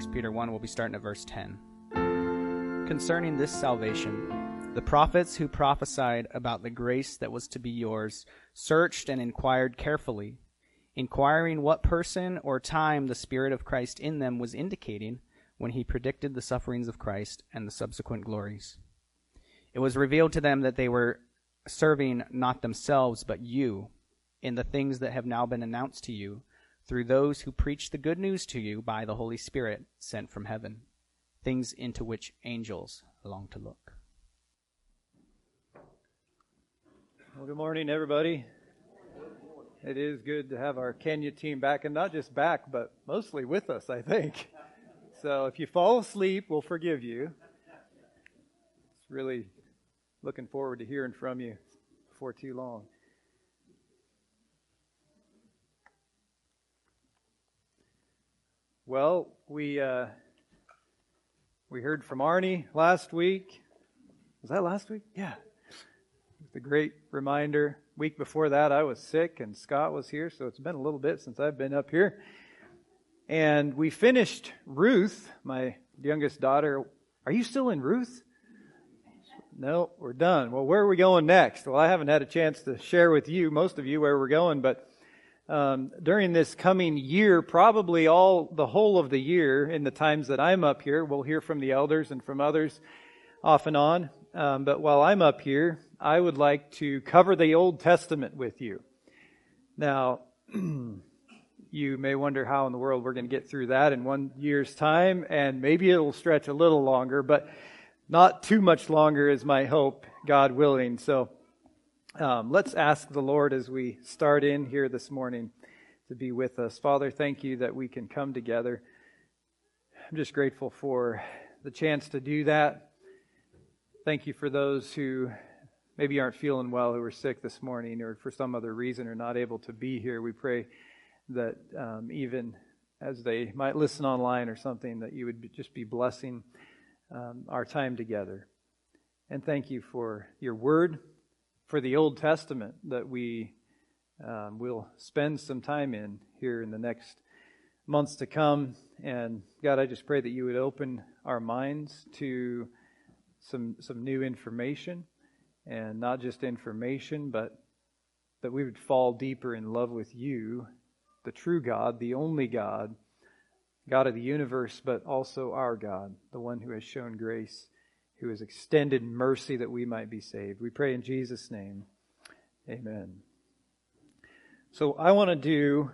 1 Peter 1, we'll be starting at verse 10. Concerning this salvation, the prophets who prophesied about the grace that was to be yours searched and inquired carefully, inquiring what person or time the Spirit of Christ in them was indicating when he predicted the sufferings of Christ and the subsequent glories. It was revealed to them that they were serving not themselves, but you, in the things that have now been announced to you through those who preach the good news to you by the Holy Spirit sent from heaven, things into which angels long to look. Well, good morning, everybody. It is good to have our Kenya team back, and not just back, but mostly with us, I think. So if you fall asleep, we'll forgive you. It's really looking forward to hearing from you before too long. Well, we uh, we heard from Arnie last week. Was that last week? Yeah. It's a great reminder. Week before that, I was sick and Scott was here, so it's been a little bit since I've been up here. And we finished Ruth, my youngest daughter. Are you still in Ruth? No, we're done. Well, where are we going next? Well, I haven't had a chance to share with you, most of you, where we're going, but um, during this coming year, probably all the whole of the year, in the times that I'm up here, we'll hear from the elders and from others off and on. Um, but while I'm up here, I would like to cover the Old Testament with you. Now, you may wonder how in the world we're going to get through that in one year's time, and maybe it'll stretch a little longer, but not too much longer is my hope, God willing. So, um, let's ask the Lord as we start in here this morning to be with us. Father, thank you that we can come together. I'm just grateful for the chance to do that. Thank you for those who maybe aren't feeling well, who are sick this morning, or for some other reason are not able to be here. We pray that um, even as they might listen online or something, that you would just be blessing um, our time together. And thank you for your word for the Old Testament that we um, will spend some time in here in the next months to come. And God, I just pray that you would open our minds to some some new information, and not just information, but that we would fall deeper in love with you, the true God, the only God, God of the universe, but also our God, the one who has shown grace who has extended mercy that we might be saved. We pray in Jesus' name. Amen. So I want to do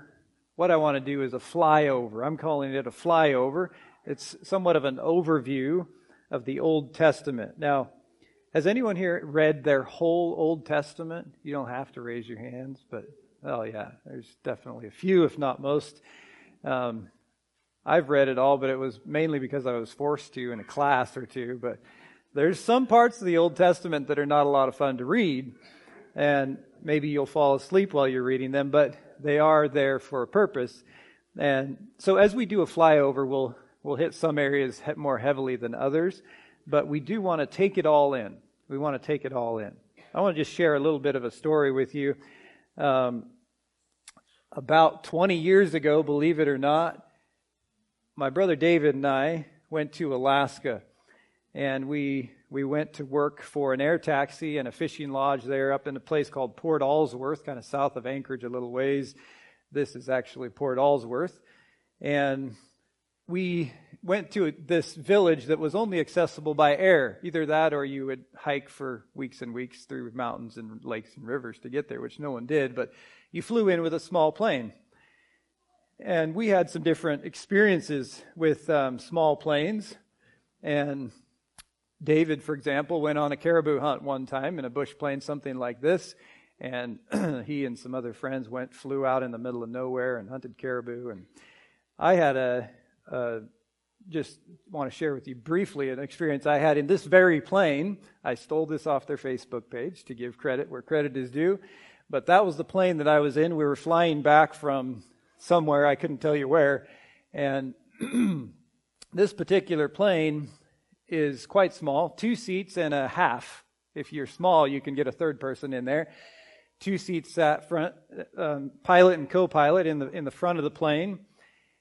what I want to do is a flyover. I'm calling it a flyover. It's somewhat of an overview of the Old Testament. Now, has anyone here read their whole Old Testament? You don't have to raise your hands, but oh yeah, there's definitely a few, if not most. Um, I've read it all, but it was mainly because I was forced to in a class or two. But there's some parts of the Old Testament that are not a lot of fun to read, and maybe you'll fall asleep while you're reading them, but they are there for a purpose. And so as we do a flyover, we'll, we'll hit some areas more heavily than others, but we do want to take it all in. We want to take it all in. I want to just share a little bit of a story with you. Um, about 20 years ago, believe it or not, my brother David and I went to Alaska and we we went to work for an air taxi and a fishing lodge there up in a place called Port Alsworth, kind of south of Anchorage a little ways. This is actually Port Alsworth. And we went to this village that was only accessible by air. Either that or you would hike for weeks and weeks through mountains and lakes and rivers to get there, which no one did, but you flew in with a small plane. And we had some different experiences with um, small planes. And David, for example, went on a caribou hunt one time in a bush plane, something like this, and he and some other friends went, flew out in the middle of nowhere and hunted caribou. And I had a, a just want to share with you briefly an experience I had in this very plane. I stole this off their Facebook page to give credit where credit is due. But that was the plane that I was in. We were flying back from somewhere, I couldn't tell you where. And this particular plane is quite small, two seats and a half. If you're small, you can get a third person in there. Two seats sat front, um, pilot and co-pilot in the in the front of the plane,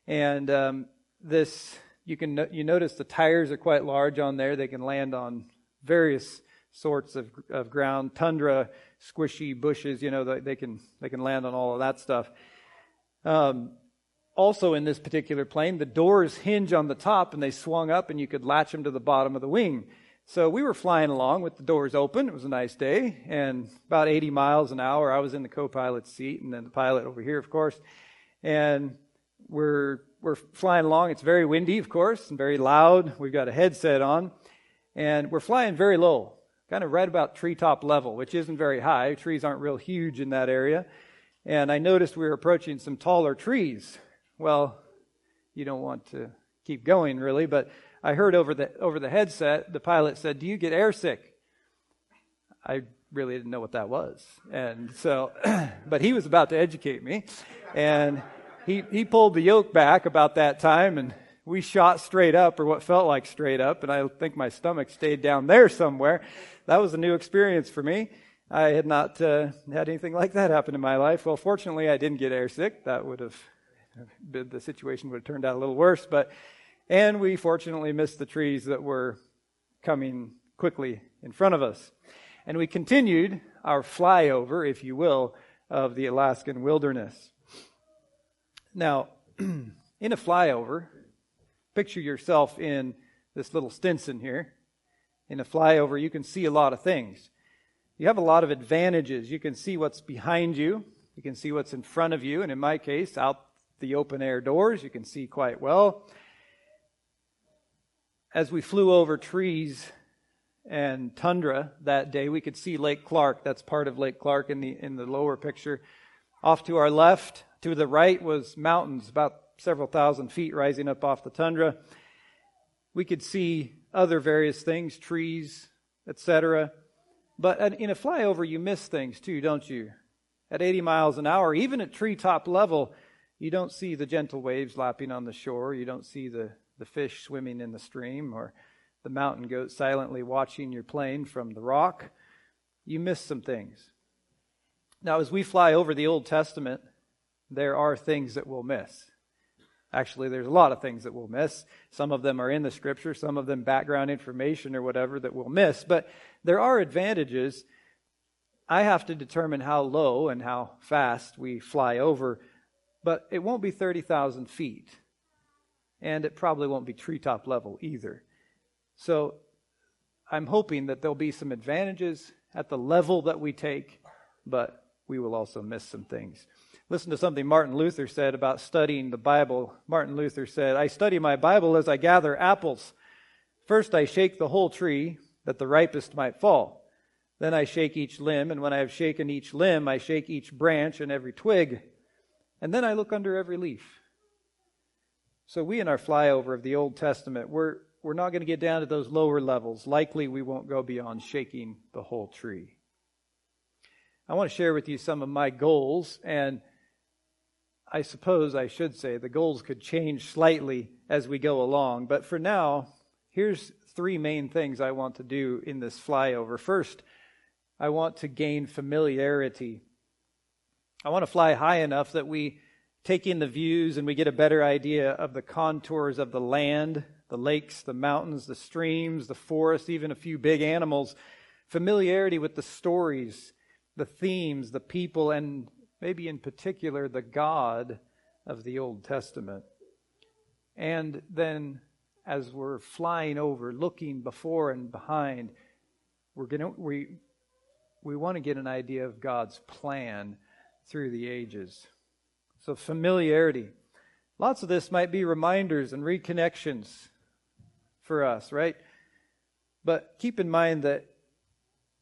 and um, this you can you notice the tires are quite large on there. They can land on various sorts of, of ground, tundra, squishy bushes. You know, they can they can land on all of that stuff. Um, also, in this particular plane, the doors hinge on the top and they swung up, and you could latch them to the bottom of the wing. So we were flying along with the doors open. It was a nice day, and about 80 miles an hour. I was in the co-pilot's seat, and then the pilot over here, of course. And we're we're flying along. It's very windy, of course, and very loud. We've got a headset on, and we're flying very low, kind of right about treetop level, which isn't very high. Trees aren't real huge in that area. And I noticed we were approaching some taller trees. Well, you don't want to keep going, really, but I heard over the over the headset the pilot said, "Do you get airsick?" I really didn't know what that was, and so, but he was about to educate me, and he he pulled the yoke back about that time, and we shot straight up, or what felt like straight up, and I think my stomach stayed down there somewhere. That was a new experience for me. I had not uh, had anything like that happen in my life. Well, fortunately, I didn't get airsick. That would have the situation would have turned out a little worse, but and we fortunately missed the trees that were coming quickly in front of us. And we continued our flyover, if you will, of the Alaskan wilderness. Now, in a flyover, picture yourself in this little Stinson here. In a flyover, you can see a lot of things. You have a lot of advantages. You can see what's behind you, you can see what's in front of you, and in my case, out the open air doors, you can see quite well as we flew over trees and tundra that day, we could see Lake Clark. That's part of Lake Clark in the in the lower picture. Off to our left, to the right was mountains about several thousand feet rising up off the tundra. We could see other various things, trees, etc. But in a flyover, you miss things too, don't you? At 80 miles an hour, even at treetop level, you don't see the gentle waves lapping on the shore. You don't see the the fish swimming in the stream or the mountain goat silently watching your plane from the rock, you miss some things. Now, as we fly over the Old Testament, there are things that we'll miss. Actually, there's a lot of things that we'll miss. Some of them are in the scripture, some of them background information or whatever that we'll miss. But there are advantages. I have to determine how low and how fast we fly over, but it won't be 30,000 feet and it probably won't be treetop level either. So I'm hoping that there'll be some advantages at the level that we take, but we will also miss some things. Listen to something Martin Luther said about studying the Bible. Martin Luther said, I study my Bible as I gather apples. First, I shake the whole tree that the ripest might fall. Then I shake each limb, and when I have shaken each limb, I shake each branch and every twig. And then I look under every leaf. So we in our flyover of the Old Testament, we're we're not going to get down to those lower levels. Likely we won't go beyond shaking the whole tree. I want to share with you some of my goals and I suppose I should say the goals could change slightly as we go along, but for now, here's three main things I want to do in this flyover. First, I want to gain familiarity. I want to fly high enough that we take in the views and we get a better idea of the contours of the land, the lakes, the mountains, the streams, the forests, even a few big animals, familiarity with the stories, the themes, the people, and maybe in particular the God of the Old Testament. And then as we're flying over, looking before and behind, we're to, we, we want to get an idea of God's plan through the ages. So, familiarity. Lots of this might be reminders and reconnections for us, right? But keep in mind that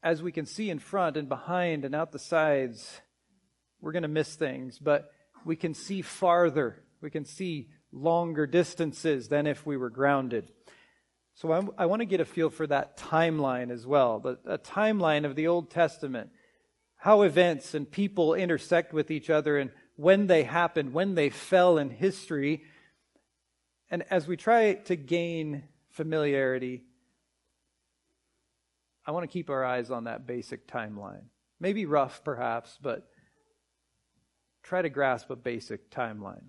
as we can see in front and behind and out the sides, we're going to miss things, but we can see farther. We can see longer distances than if we were grounded. So I, I want to get a feel for that timeline as well, the, a timeline of the Old Testament, how events and people intersect with each other and when they happened, when they fell in history. And as we try to gain familiarity, I want to keep our eyes on that basic timeline. Maybe rough, perhaps, but try to grasp a basic timeline.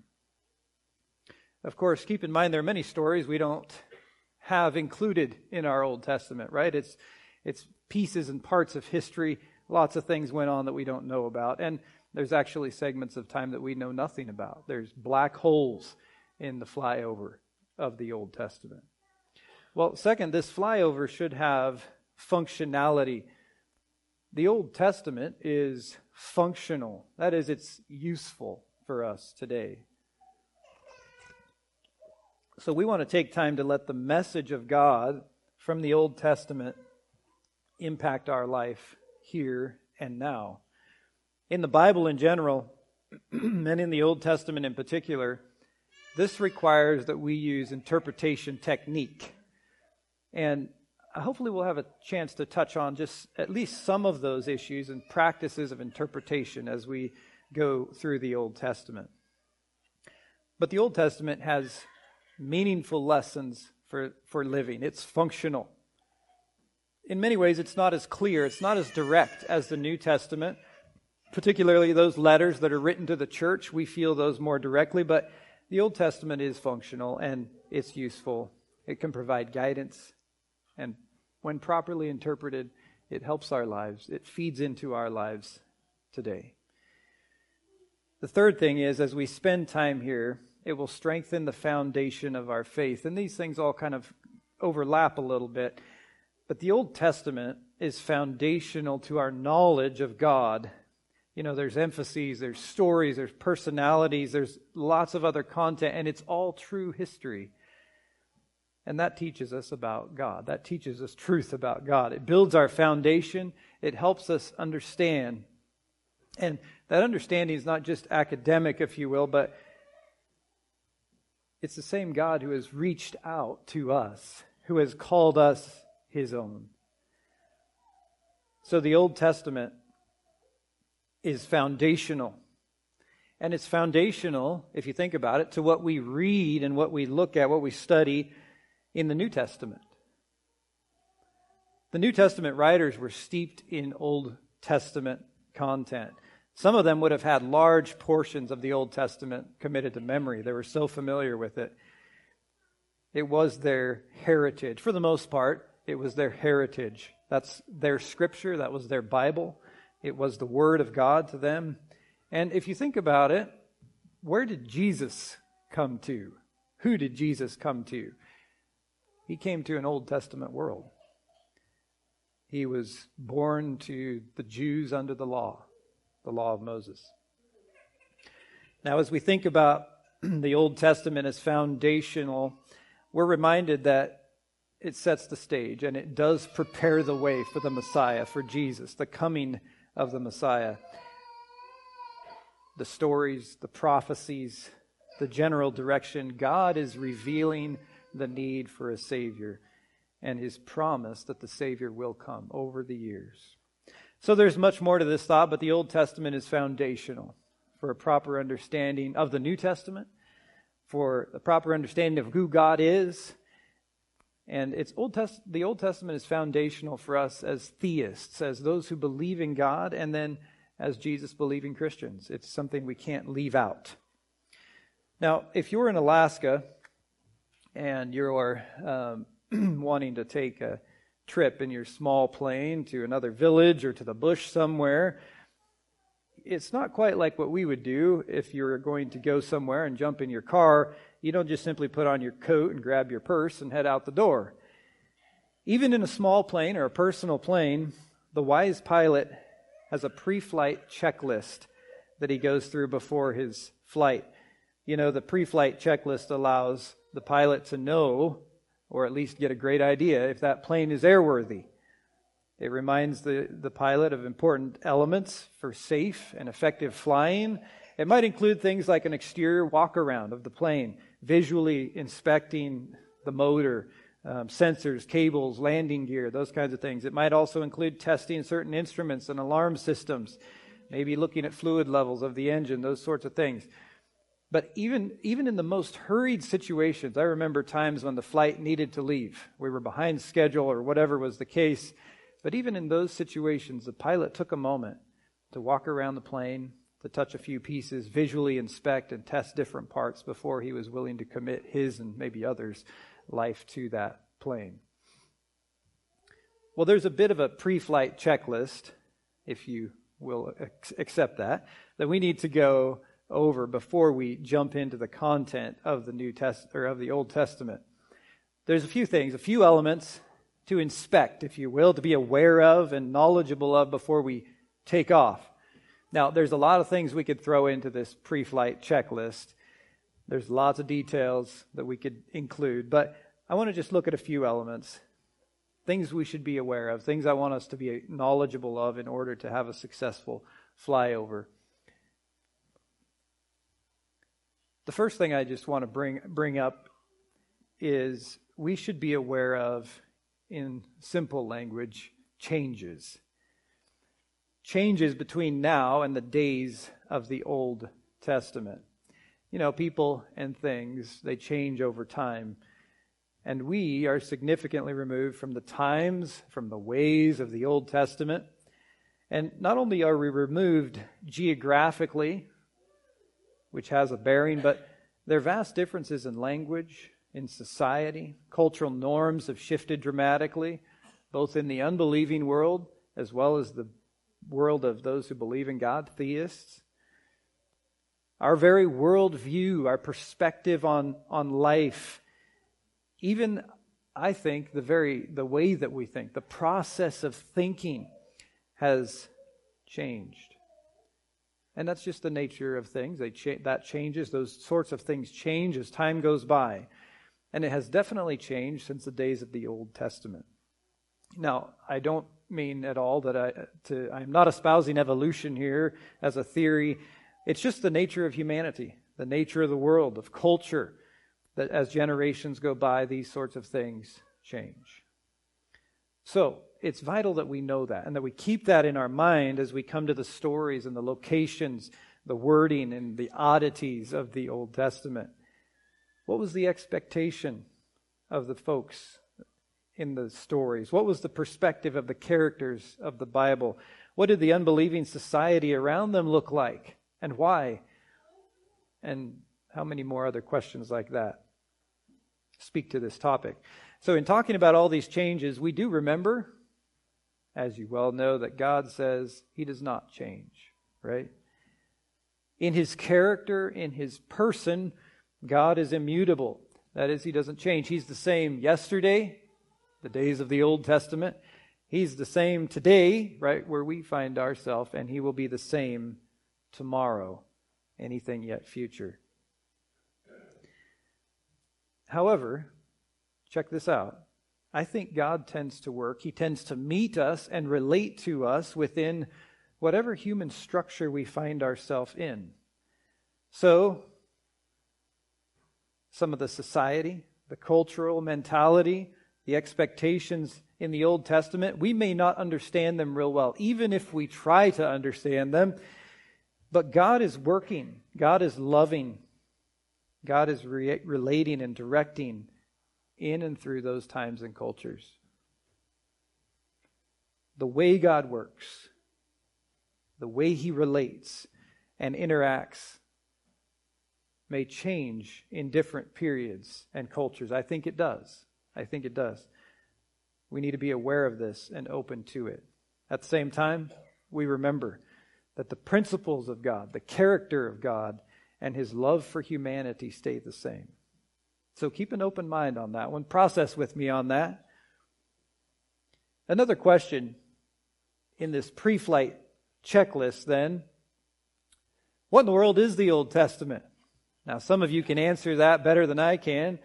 Of course, keep in mind there are many stories we don't have included in our Old Testament, right? It's, it's pieces and parts of history. Lots of things went on that we don't know about. And there's actually segments of time that we know nothing about. There's black holes in the flyover of the Old Testament. Well, second, this flyover should have functionality. The Old Testament is functional, that is, it's useful for us today. So we want to take time to let the message of God from the Old Testament impact our life here and now. In the Bible in general, and in the Old Testament in particular, this requires that we use interpretation technique. And hopefully, we'll have a chance to touch on just at least some of those issues and practices of interpretation as we go through the Old Testament. But the Old Testament has meaningful lessons for, for living, it's functional. In many ways, it's not as clear, it's not as direct as the New Testament particularly those letters that are written to the church, we feel those more directly, but the Old Testament is functional and it's useful. It can provide guidance, and when properly interpreted, it helps our lives. It feeds into our lives today. The third thing is, as we spend time here, it will strengthen the foundation of our faith. And these things all kind of overlap a little bit. But the Old Testament is foundational to our knowledge of God you know, there's emphases, there's stories, there's personalities, there's lots of other content, and it's all true history. And that teaches us about God. That teaches us truth about God. It builds our foundation, it helps us understand. And that understanding is not just academic, if you will, but it's the same God who has reached out to us, who has called us his own. So the Old Testament is foundational. And it's foundational, if you think about it, to what we read and what we look at, what we study in the New Testament. The New Testament writers were steeped in Old Testament content. Some of them would have had large portions of the Old Testament committed to memory. They were so familiar with it. It was their heritage. For the most part, it was their heritage. That's their scripture, that was their Bible. It was the Word of God to them. And if you think about it, where did Jesus come to? Who did Jesus come to? He came to an Old Testament world. He was born to the Jews under the law, the law of Moses. Now, as we think about the Old Testament as foundational, we're reminded that it sets the stage and it does prepare the way for the Messiah, for Jesus, the coming of the Messiah. The stories, the prophecies, the general direction, God is revealing the need for a Savior and His promise that the Savior will come over the years. So there's much more to this thought, but the Old Testament is foundational for a proper understanding of the New Testament, for a proper understanding of who God is, and it's Old Test- the Old Testament is foundational for us as theists, as those who believe in God, and then as Jesus believing Christians. It's something we can't leave out. Now, if you're in Alaska and you're um, wanting to take a trip in your small plane to another village or to the bush somewhere, it's not quite like what we would do if you're going to go somewhere and jump in your car you don't just simply put on your coat and grab your purse and head out the door. Even in a small plane or a personal plane, the wise pilot has a pre flight checklist that he goes through before his flight. You know, the pre flight checklist allows the pilot to know, or at least get a great idea, if that plane is airworthy. It reminds the, the pilot of important elements for safe and effective flying. It might include things like an exterior walk around of the plane, visually inspecting the motor, um, sensors, cables, landing gear, those kinds of things. It might also include testing certain instruments and alarm systems, maybe looking at fluid levels of the engine, those sorts of things. But even, even in the most hurried situations, I remember times when the flight needed to leave. We were behind schedule or whatever was the case. But even in those situations, the pilot took a moment to walk around the plane, to touch a few pieces, visually inspect and test different parts before he was willing to commit his and maybe others' life to that plane. Well, there's a bit of a pre flight checklist, if you will accept that, that we need to go over before we jump into the content of the New Test or of the Old Testament. There's a few things, a few elements to inspect, if you will, to be aware of and knowledgeable of before we take off. Now, there's a lot of things we could throw into this pre flight checklist. There's lots of details that we could include, but I want to just look at a few elements. Things we should be aware of, things I want us to be knowledgeable of in order to have a successful flyover. The first thing I just want to bring, bring up is we should be aware of, in simple language, changes. Changes between now and the days of the Old Testament. You know, people and things, they change over time. And we are significantly removed from the times, from the ways of the Old Testament. And not only are we removed geographically which has a bearing, but there are vast differences in language, in society. Cultural norms have shifted dramatically, both in the unbelieving world as well as the world of those who believe in God, theists. Our very worldview, our perspective on, on life, even I think the very the way that we think, the process of thinking has changed. And that's just the nature of things. They cha- that changes. Those sorts of things change as time goes by. And it has definitely changed since the days of the Old Testament. Now, I don't mean at all that I, to, I'm not espousing evolution here as a theory. It's just the nature of humanity, the nature of the world, of culture, that as generations go by, these sorts of things change. So, it's vital that we know that and that we keep that in our mind as we come to the stories and the locations, the wording and the oddities of the Old Testament. What was the expectation of the folks in the stories? What was the perspective of the characters of the Bible? What did the unbelieving society around them look like and why? And how many more other questions like that speak to this topic? So, in talking about all these changes, we do remember as you well know, that God says he does not change, right? In his character, in his person, God is immutable. That is, he doesn't change. He's the same yesterday, the days of the Old Testament. He's the same today, right, where we find ourselves, and he will be the same tomorrow, anything yet future. However, check this out. I think God tends to work. He tends to meet us and relate to us within whatever human structure we find ourselves in. So, some of the society, the cultural mentality, the expectations in the Old Testament, we may not understand them real well, even if we try to understand them. But God is working, God is loving, God is re- relating and directing in and through those times and cultures. The way God works, the way He relates and interacts may change in different periods and cultures. I think it does. I think it does. We need to be aware of this and open to it. At the same time, we remember that the principles of God, the character of God, and his love for humanity stay the same. So keep an open mind on that one. Process with me on that. Another question in this pre flight checklist then what in the world is the Old Testament? Now, some of you can answer that better than I can.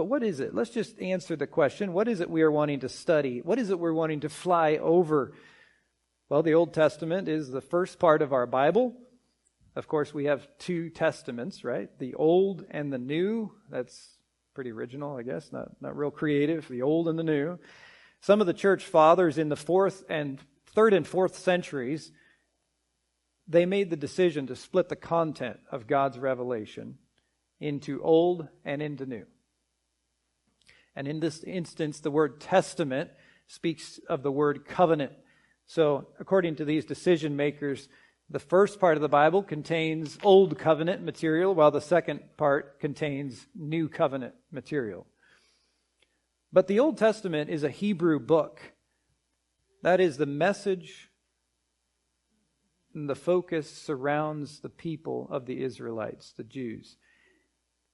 But what is it? Let's just answer the question. What is it we are wanting to study? What is it we're wanting to fly over? Well, the Old Testament is the first part of our Bible. Of course, we have two testaments, right? The Old and the New. That's pretty original, I guess, not, not real creative. The Old and the New. Some of the church fathers in the fourth and third and fourth centuries, they made the decision to split the content of God's revelation into Old and into New. And in this instance, the word testament speaks of the word covenant. So, according to these decision makers, The first part of the Bible contains Old Covenant material, while the second part contains New Covenant material. But the Old Testament is a Hebrew book. That is, the message and the focus surrounds the people of the Israelites, the Jews.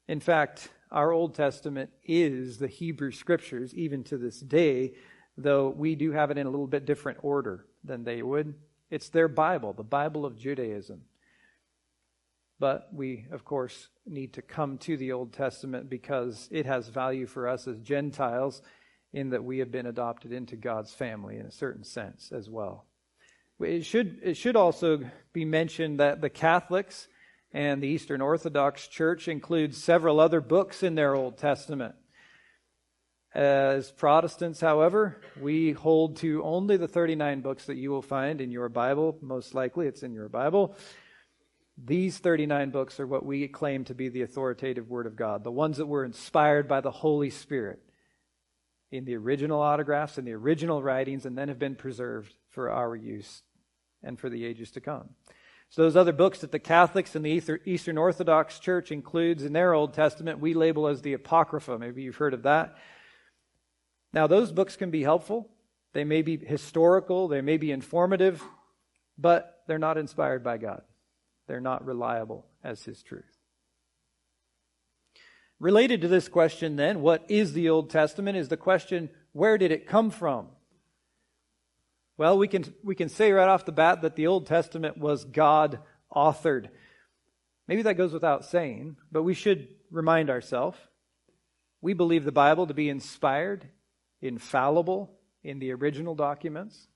In fact, our Old Testament is the Hebrew Scriptures, even to this day, though we do have it in a little bit different order than they would. It's their Bible, the Bible of Judaism. But we, of course, need to come to the Old Testament because it has value for us as Gentiles in that we have been adopted into God's family in a certain sense as well. It should, it should also be mentioned that the Catholics and the Eastern Orthodox Church includes several other books in their Old Testament. As Protestants, however, we hold to only the 39 books that you will find in your Bible. Most likely, it's in your Bible. These 39 books are what we claim to be the authoritative Word of God, the ones that were inspired by the Holy Spirit in the original autographs and the original writings, and then have been preserved for our use and for the ages to come. So, those other books that the Catholics and the Eastern Orthodox Church includes in their Old Testament, we label as the Apocrypha. Maybe you've heard of that. Now, those books can be helpful. They may be historical, they may be informative, but they're not inspired by God. They're not reliable as His truth. Related to this question, then, what is the Old Testament, is the question where did it come from? Well, we can, we can say right off the bat that the Old Testament was God authored. Maybe that goes without saying, but we should remind ourselves. We believe the Bible to be inspired, infallible in the original documents,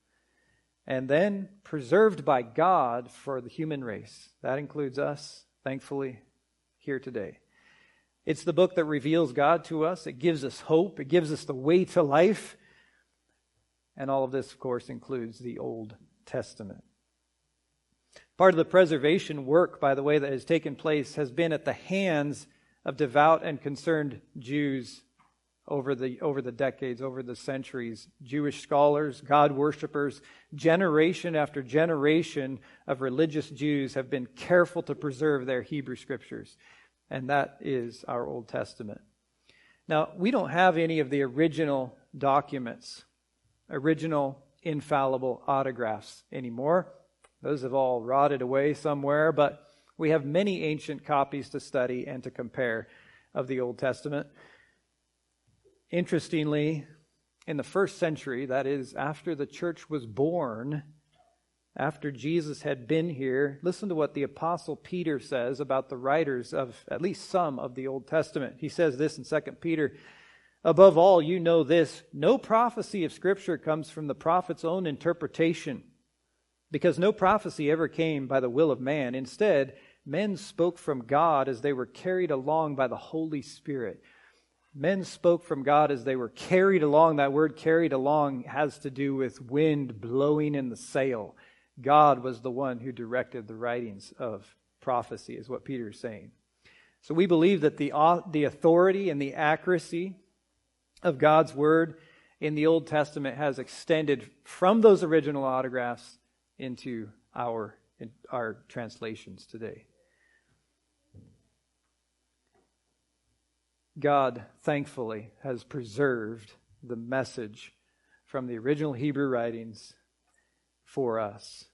and then preserved by God for the human race. That includes us, thankfully, here today. It's the book that reveals God to us. It gives us hope. It gives us the way to life. And all of this, of course, includes the Old Testament. Part of the preservation work, by the way, that has taken place has been at the hands of devout and concerned Jews over the, over the decades, over the centuries. Jewish scholars, God worshippers, generation after generation of religious Jews have been careful to preserve their Hebrew scriptures. And that is our Old Testament. Now, we don't have any of the original documents, original infallible autographs anymore. Those have all rotted away somewhere, but we have many ancient copies to study and to compare of the Old Testament. Interestingly, in the first century, that is, after the church was born, after Jesus had been here, listen to what the Apostle Peter says about the writers of at least some of the Old Testament. He says this in 2 Peter Above all, you know this no prophecy of Scripture comes from the prophet's own interpretation, because no prophecy ever came by the will of man. Instead, men spoke from God as they were carried along by the Holy Spirit. Men spoke from God as they were carried along. That word carried along has to do with wind blowing in the sail. God was the one who directed the writings of prophecy, is what Peter is saying. So we believe that the, the authority and the accuracy of God's word in the Old Testament has extended from those original autographs into our, our translations today. God, thankfully, has preserved the message from the original Hebrew writings for us.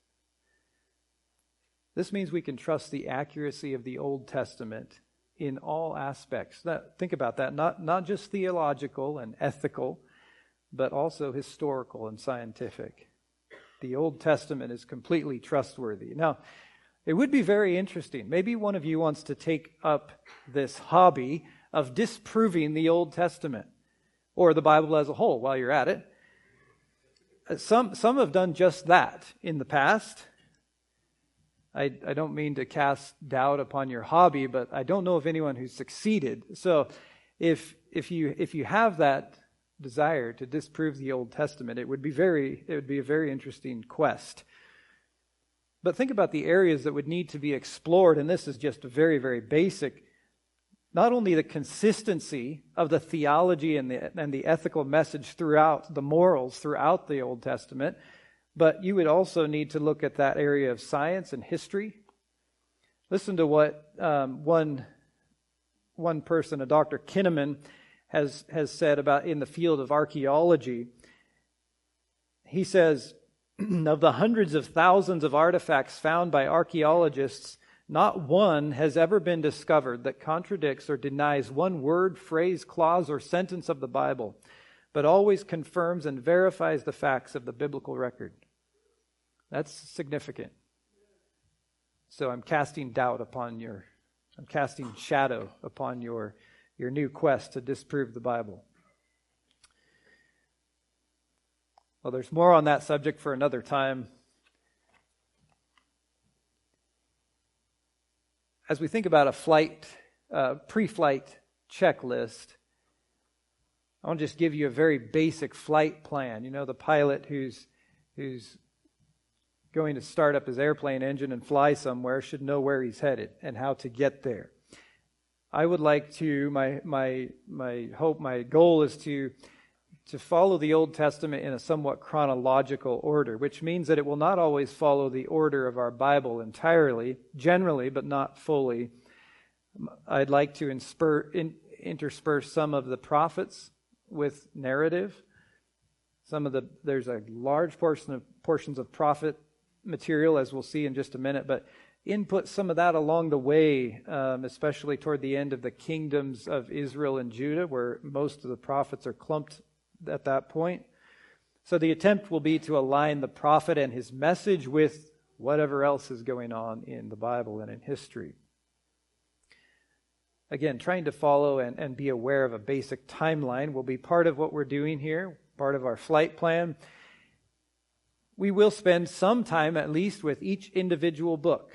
This means we can trust the accuracy of the Old Testament in all aspects. That, think about that. Not, not just theological and ethical, but also historical and scientific. The Old Testament is completely trustworthy. Now, it would be very interesting. Maybe one of you wants to take up this hobby of disproving the Old Testament or the Bible as a whole while you're at it. Uh, some, some have done just that in the past. I, I don't mean to cast doubt upon your hobby, but I don't know of anyone who's succeeded. So if, if, you, if you have that desire to disprove the Old Testament, it would be very, it would be a very interesting quest. But think about the areas that would need to be explored, and this is just very, very basic not only the consistency of the theology and the, and the ethical message throughout, the morals throughout the Old Testament, but you would also need to look at that area of science and history. Listen to what um, one, one person, a Dr. Kinnaman, has, has said about in the field of archaeology. He says, of the hundreds of thousands of artifacts found by archaeologists, not one has ever been discovered that contradicts or denies one word, phrase, clause, or sentence of the Bible, but always confirms and verifies the facts of the biblical record. That's significant. So I'm casting doubt upon your, I'm casting shadow upon your, your new quest to disprove the Bible. Well, there's more on that subject for another time. As we think about a flight, uh, pre flight checklist, I want to just give you a very basic flight plan. You know, the pilot who's, who's going to start up his airplane engine and fly somewhere should know where he's headed and how to get there. I would like to, my, my, my hope, my goal is to, to follow the Old Testament in a somewhat chronological order, which means that it will not always follow the order of our Bible entirely, generally, but not fully. I'd like to in, intersperse some of the prophets with narrative. Some of the there's a large portion of portions of prophet material, as we'll see in just a minute, but input some of that along the way, um, especially toward the end of the kingdoms of Israel and Judah, where most of the prophets are clumped at that point. So the attempt will be to align the prophet and his message with whatever else is going on in the Bible and in history. Again, trying to follow and, and be aware of a basic timeline will be part of what we're doing here, part of our flight plan we will spend some time at least with each individual book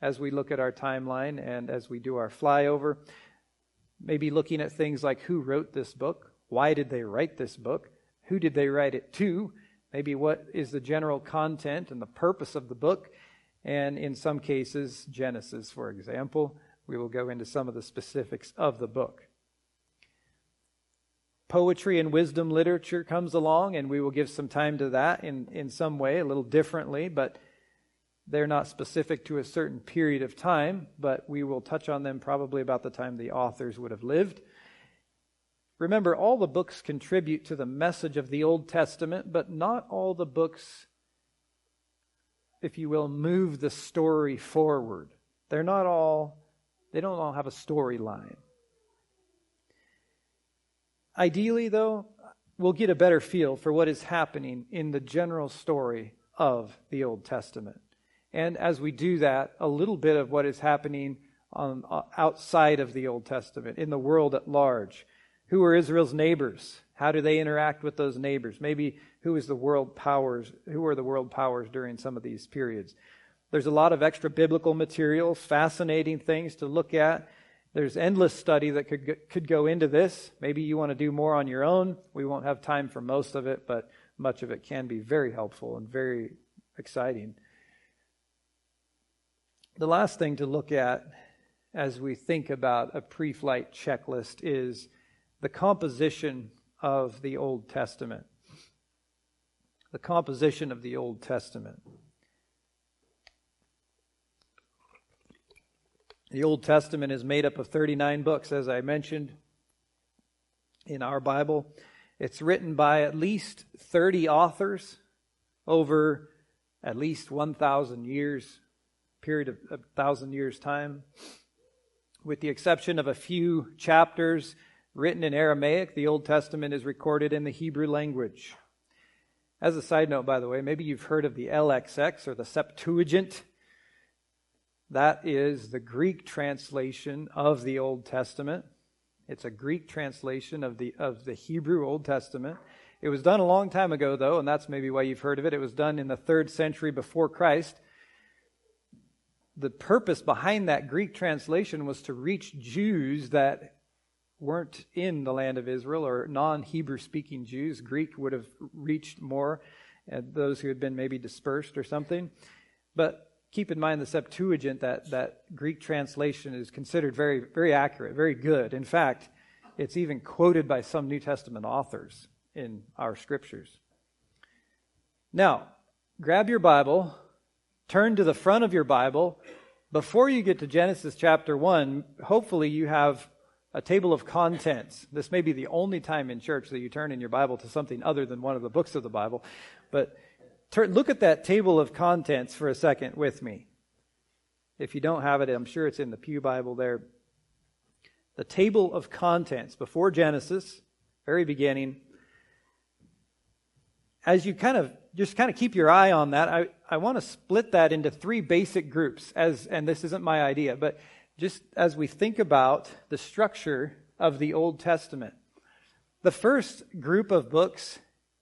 as we look at our timeline and as we do our flyover. Maybe looking at things like who wrote this book, why did they write this book, who did they write it to, maybe what is the general content and the purpose of the book, and in some cases, Genesis, for example. We will go into some of the specifics of the book poetry and wisdom literature comes along, and we will give some time to that in, in some way, a little differently, but they're not specific to a certain period of time, but we will touch on them probably about the time the authors would have lived. Remember, all the books contribute to the message of the Old Testament, but not all the books, if you will, move the story forward. They're not all, they don't all have a storyline. Ideally, though, we'll get a better feel for what is happening in the general story of the Old Testament. And as we do that, a little bit of what is happening on, uh, outside of the Old Testament, in the world at large. Who are Israel's neighbors? How do they interact with those neighbors? Maybe who is the world powers? Who are the world powers during some of these periods? There's a lot of extra biblical material, fascinating things to look at. There's endless study that could could go into this. Maybe you want to do more on your own. We won't have time for most of it, but much of it can be very helpful and very exciting. The last thing to look at as we think about a pre-flight checklist is the composition of the Old Testament. The composition of the Old Testament. The Old Testament is made up of 39 books, as I mentioned in our Bible. It's written by at least 30 authors over at least 1,000 years, period of a 1,000 years' time. With the exception of a few chapters written in Aramaic, the Old Testament is recorded in the Hebrew language. As a side note, by the way, maybe you've heard of the LXX or the Septuagint. That is the Greek translation of the Old Testament. It's a Greek translation of the, of the Hebrew Old Testament. It was done a long time ago, though, and that's maybe why you've heard of it. It was done in the third century before Christ. The purpose behind that Greek translation was to reach Jews that weren't in the land of Israel or non Hebrew speaking Jews. Greek would have reached more, and those who had been maybe dispersed or something. But keep in mind the Septuagint, that, that Greek translation is considered very, very accurate, very good. In fact, it's even quoted by some New Testament authors in our scriptures. Now, grab your Bible, turn to the front of your Bible. Before you get to Genesis chapter 1, hopefully you have a table of contents. This may be the only time in church that you turn in your Bible to something other than one of the books of the Bible. But turn, look at that table of contents for a second with me. If you don't have it, I'm sure it's in the Pew Bible there. The table of contents before Genesis, very beginning. As you kind of just kind of keep your eye on that, I, I want to split that into three basic groups as and this isn't my idea, but just as we think about the structure of the Old Testament. The first group of books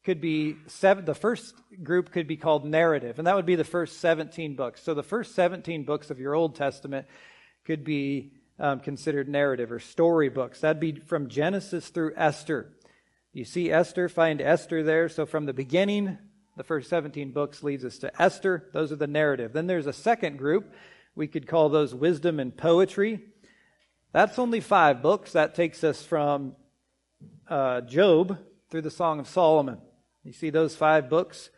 could be seven, the first group could be called narrative, and that would be the first 17 books. So the first 17 books of your Old Testament could be um, considered narrative or story books. That'd be from Genesis through Esther. You see Esther, find Esther there. So from the beginning, the first 17 books leads us to Esther. Those are the narrative. Then there's a second group. We could call those wisdom and poetry. That's only five books. That takes us from uh, Job through the Song of Solomon. You see those five books?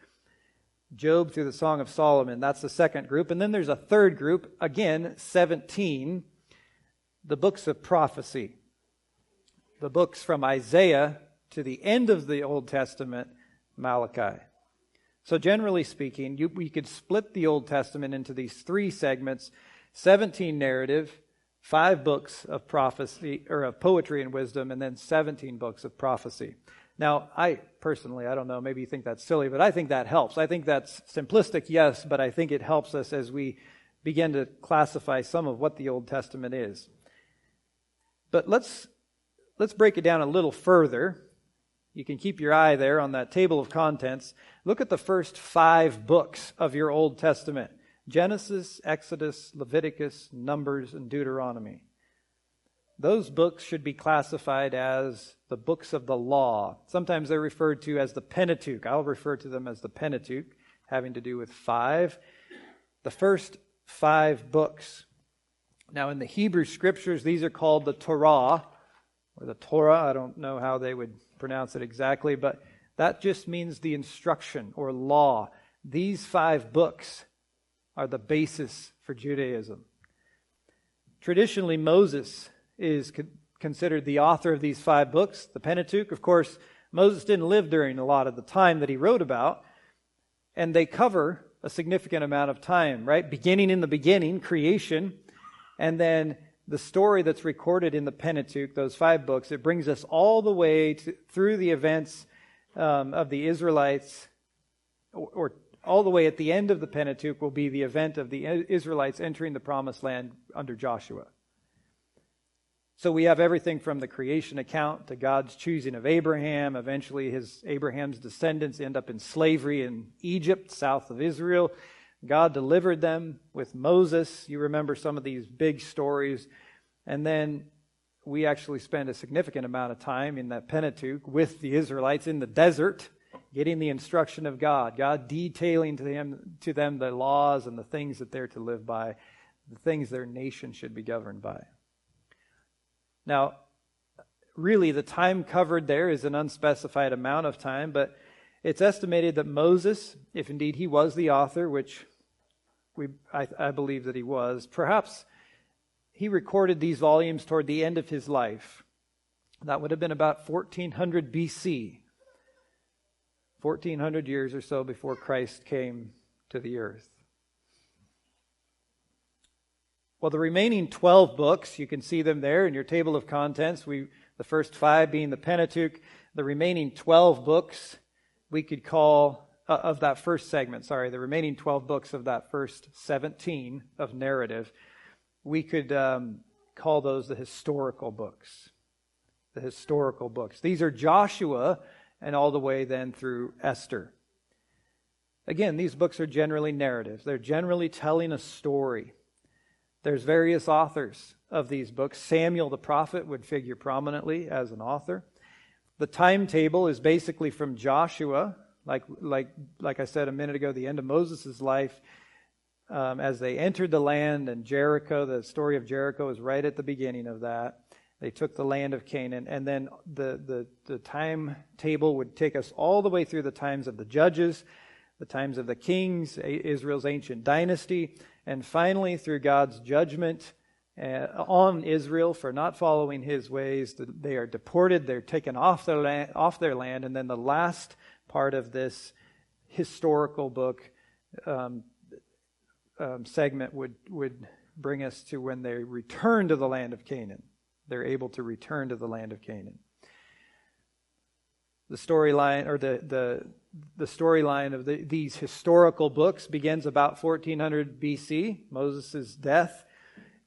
Job through the Song of Solomon. That's the second group. And then there's a third group, again, 17, the books of prophecy. The books from Isaiah to the end of the Old Testament, Malachi. So, generally speaking, you, we could split the Old Testament into these three segments 17 narrative, five books of prophecy, or of poetry and wisdom, and then 17 books of prophecy. Now, I personally, I don't know, maybe you think that's silly, but I think that helps. I think that's simplistic, yes, but I think it helps us as we begin to classify some of what the Old Testament is. But let's let's break it down a little further. You can keep your eye there on that table of contents. Look at the first 5 books of your Old Testament. Genesis, Exodus, Leviticus, Numbers, and Deuteronomy. Those books should be classified as the books of the law. Sometimes they're referred to as the Pentateuch. I'll refer to them as the Pentateuch, having to do with five. The first five books. Now, in the Hebrew scriptures, these are called the Torah, or the Torah. I don't know how they would pronounce it exactly, but that just means the instruction or law. These five books are the basis for Judaism. Traditionally, Moses is considered the author of these five books, the Pentateuch. Of course, Moses didn't live during a lot of the time that he wrote about, and they cover a significant amount of time, right? Beginning in the beginning, creation, and then the story that's recorded in the Pentateuch, those five books, it brings us all the way to, through the events um, of the Israelites, or, or all the way at the end of the Pentateuch will be the event of the Israelites entering the promised land under Joshua. So we have everything from the creation account to God's choosing of Abraham. Eventually, his Abraham's descendants end up in slavery in Egypt, south of Israel. God delivered them with Moses. You remember some of these big stories. And then we actually spend a significant amount of time in that Pentateuch with the Israelites in the desert, getting the instruction of God, God detailing to them, to them the laws and the things that they're to live by, the things their nation should be governed by. Now, really, the time covered there is an unspecified amount of time, but it's estimated that Moses, if indeed he was the author, which we, I, I believe that he was, perhaps he recorded these volumes toward the end of his life. That would have been about 1400 BC, 1400 years or so before Christ came to the earth. Well, the remaining 12 books, you can see them there in your table of contents. We, the first five being the Pentateuch. The remaining 12 books we could call, uh, of that first segment, sorry, the remaining 12 books of that first 17 of narrative, we could um, call those the historical books. The historical books. These are Joshua and all the way then through Esther. Again, these books are generally narratives. They're generally telling a story. There's various authors of these books. Samuel the prophet would figure prominently as an author. The timetable is basically from Joshua, like, like, like I said a minute ago, the end of Moses' life, um, as they entered the land and Jericho, the story of Jericho is right at the beginning of that. They took the land of Canaan, and then the, the, the timetable would take us all the way through the times of the judges, the times of the kings, Israel's ancient dynasty, and finally through God's judgment uh, on Israel for not following his ways. They are deported, they're taken off their, land, off their land. And then the last part of this historical book um, um, segment would, would bring us to when they return to the land of Canaan. They're able to return to the land of Canaan. The storyline, or the, the, the storyline of the, these historical books begins about 1400 BC, Moses' death,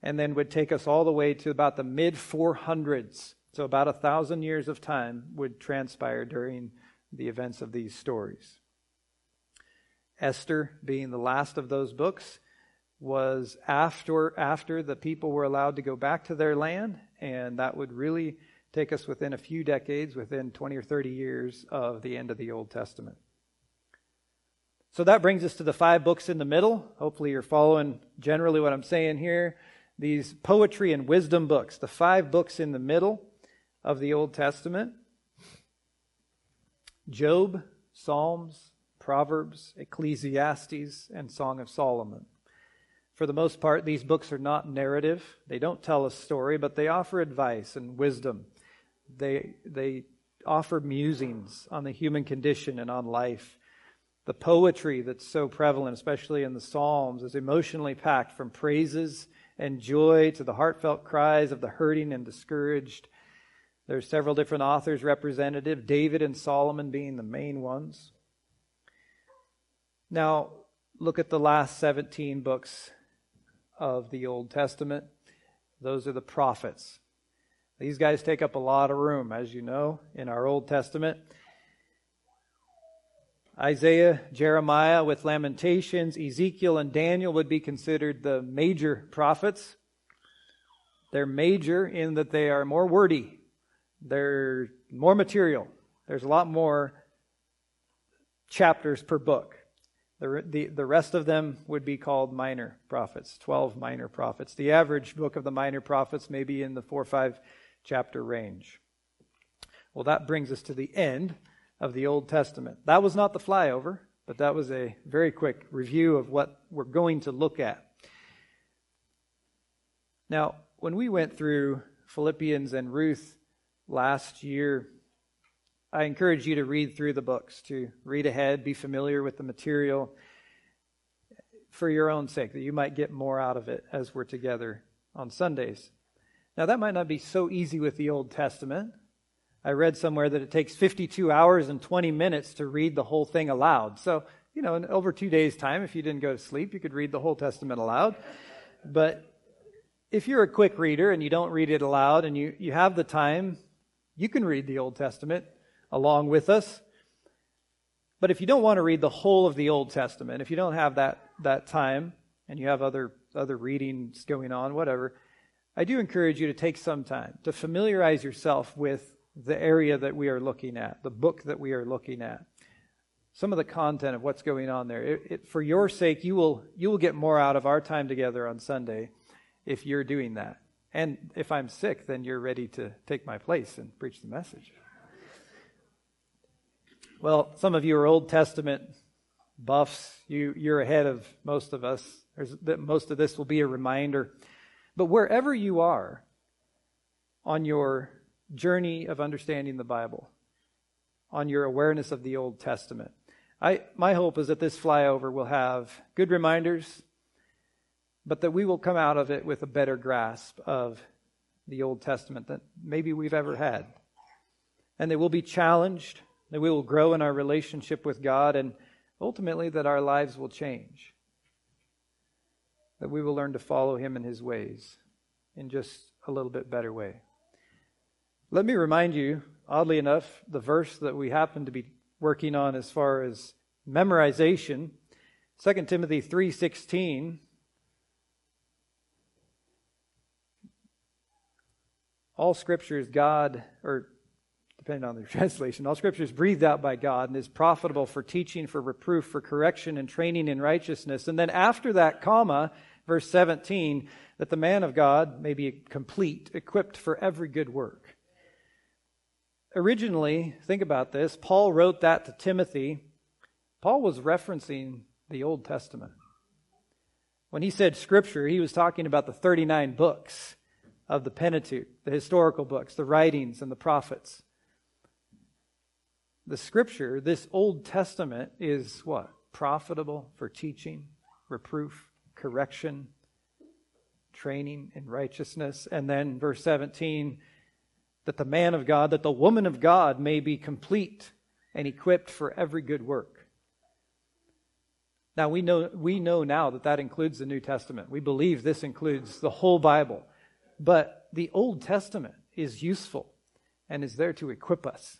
and then would take us all the way to about the mid 400s. So, about a thousand years of time would transpire during the events of these stories. Esther, being the last of those books, was after after the people were allowed to go back to their land, and that would really take us within a few decades, within 20 or 30 years of the end of the Old Testament. So that brings us to the five books in the middle. Hopefully, you're following generally what I'm saying here. These poetry and wisdom books, the five books in the middle of the Old Testament Job, Psalms, Proverbs, Ecclesiastes, and Song of Solomon. For the most part, these books are not narrative. They don't tell a story, but they offer advice and wisdom. They, they offer musings on the human condition and on life. The poetry that's so prevalent, especially in the Psalms, is emotionally packed from praises and joy to the heartfelt cries of the hurting and discouraged. There are several different authors representative, David and Solomon being the main ones. Now, look at the last 17 books of the Old Testament. Those are the prophets. These guys take up a lot of room, as you know, in our Old Testament. Isaiah, Jeremiah with Lamentations, Ezekiel, and Daniel would be considered the major prophets. They're major in that they are more wordy, they're more material. There's a lot more chapters per book. The, the, the rest of them would be called minor prophets, 12 minor prophets. The average book of the minor prophets may be in the four or five chapter range. Well, that brings us to the end of the Old Testament. That was not the flyover, but that was a very quick review of what we're going to look at. Now, when we went through Philippians and Ruth last year, I encourage you to read through the books, to read ahead, be familiar with the material for your own sake, that you might get more out of it as we're together on Sundays. Now, that might not be so easy with the Old Testament. I read somewhere that it takes 52 hours and 20 minutes to read the whole thing aloud. So, you know, in over two days' time, if you didn't go to sleep, you could read the whole Testament aloud. But if you're a quick reader and you don't read it aloud and you, you have the time, you can read the Old Testament along with us. But if you don't want to read the whole of the Old Testament, if you don't have that, that time and you have other, other readings going on, whatever, I do encourage you to take some time to familiarize yourself with the area that we are looking at, the book that we are looking at, some of the content of what's going on there. It, it, for your sake, you will, you will get more out of our time together on Sunday if you're doing that. And if I'm sick, then you're ready to take my place and preach the message. Well, some of you are Old Testament buffs. You, you're ahead of most of us. There's, most of this will be a reminder. But wherever you are on your journey of understanding the Bible, on your awareness of the Old Testament, I, my hope is that this flyover will have good reminders, but that we will come out of it with a better grasp of the Old Testament than maybe we've ever had. And that we'll be challenged that we will grow in our relationship with God, and ultimately that our lives will change. That we will learn to follow Him in His ways in just a little bit better way. Let me remind you, oddly enough, the verse that we happen to be working on as far as memorization, 2 Timothy 3:16 all scripture is God or depending on the translation. All scripture is breathed out by God and is profitable for teaching, for reproof, for correction, and training in righteousness. And then after that comma, verse 17, that the man of God may be complete, equipped for every good work. Originally, think about this, Paul wrote that to Timothy Paul was referencing the Old Testament. When he said scripture, he was talking about the 39 books of the Pentateuch, the historical books, the writings, and the prophets. The scripture, this Old Testament, is what? Profitable for teaching, reproof, correction, training in righteousness. And then verse 17, that the man of God, that the woman of God may be complete and equipped for every good work. Now we know, we know now that that includes the New Testament. We believe this includes the whole Bible. But the Old Testament is useful and is there to equip us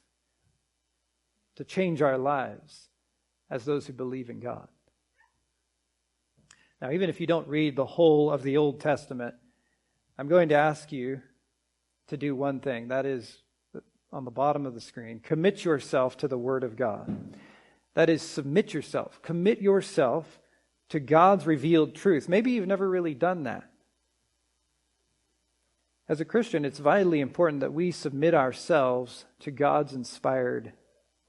to change our lives as those who believe in God. Now, even if you don't read the whole of the Old Testament, I'm going to ask you to do one thing. That is on the bottom of the screen. Commit yourself to the Word of God. That is, submit yourself. Commit yourself to God's revealed truth. Maybe you've never really done that. As a Christian, it's vitally important that we submit ourselves to God's inspired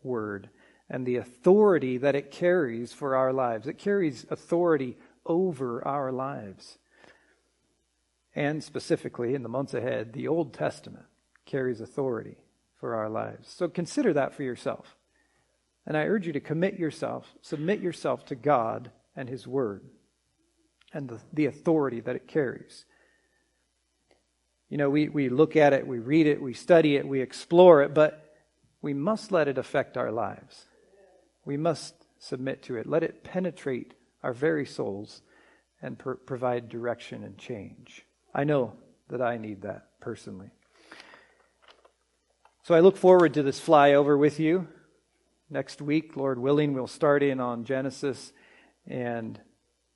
Word and the authority that it carries for our lives. It carries authority over our lives. And specifically, in the months ahead, the Old Testament carries authority for our lives. So consider that for yourself. And I urge you to commit yourself, submit yourself to God and His Word and the, the authority that it carries. You know, we, we look at it, we read it, we study it, we explore it, but we must let it affect our lives. We must submit to it. Let it penetrate our very souls and provide direction and change. I know that I need that personally. So I look forward to this flyover with you. Next week, Lord willing, we'll start in on Genesis, and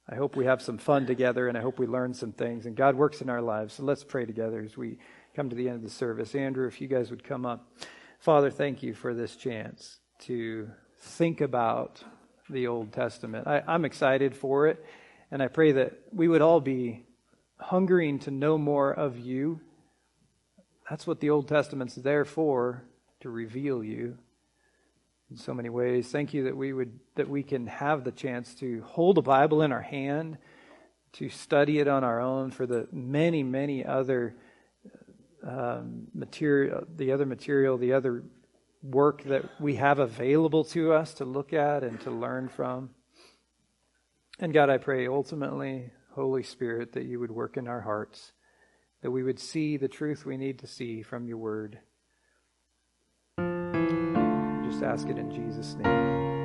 I hope we have some fun together, and I hope we learn some things, and God works in our lives. So let's pray together as we come to the end of the service. Andrew, if you guys would come up. Father, thank you for this chance to think about the Old Testament. I, I'm excited for it, and I pray that we would all be hungering to know more of you. That's what the Old Testament's there for, to reveal you in so many ways. Thank you that we would that we can have the chance to hold a Bible in our hand, to study it on our own for the many, many other um, material, the other material, the other work that we have available to us to look at and to learn from. And God, I pray ultimately, Holy Spirit, that you would work in our hearts, that we would see the truth we need to see from your word. Just ask it in Jesus' name.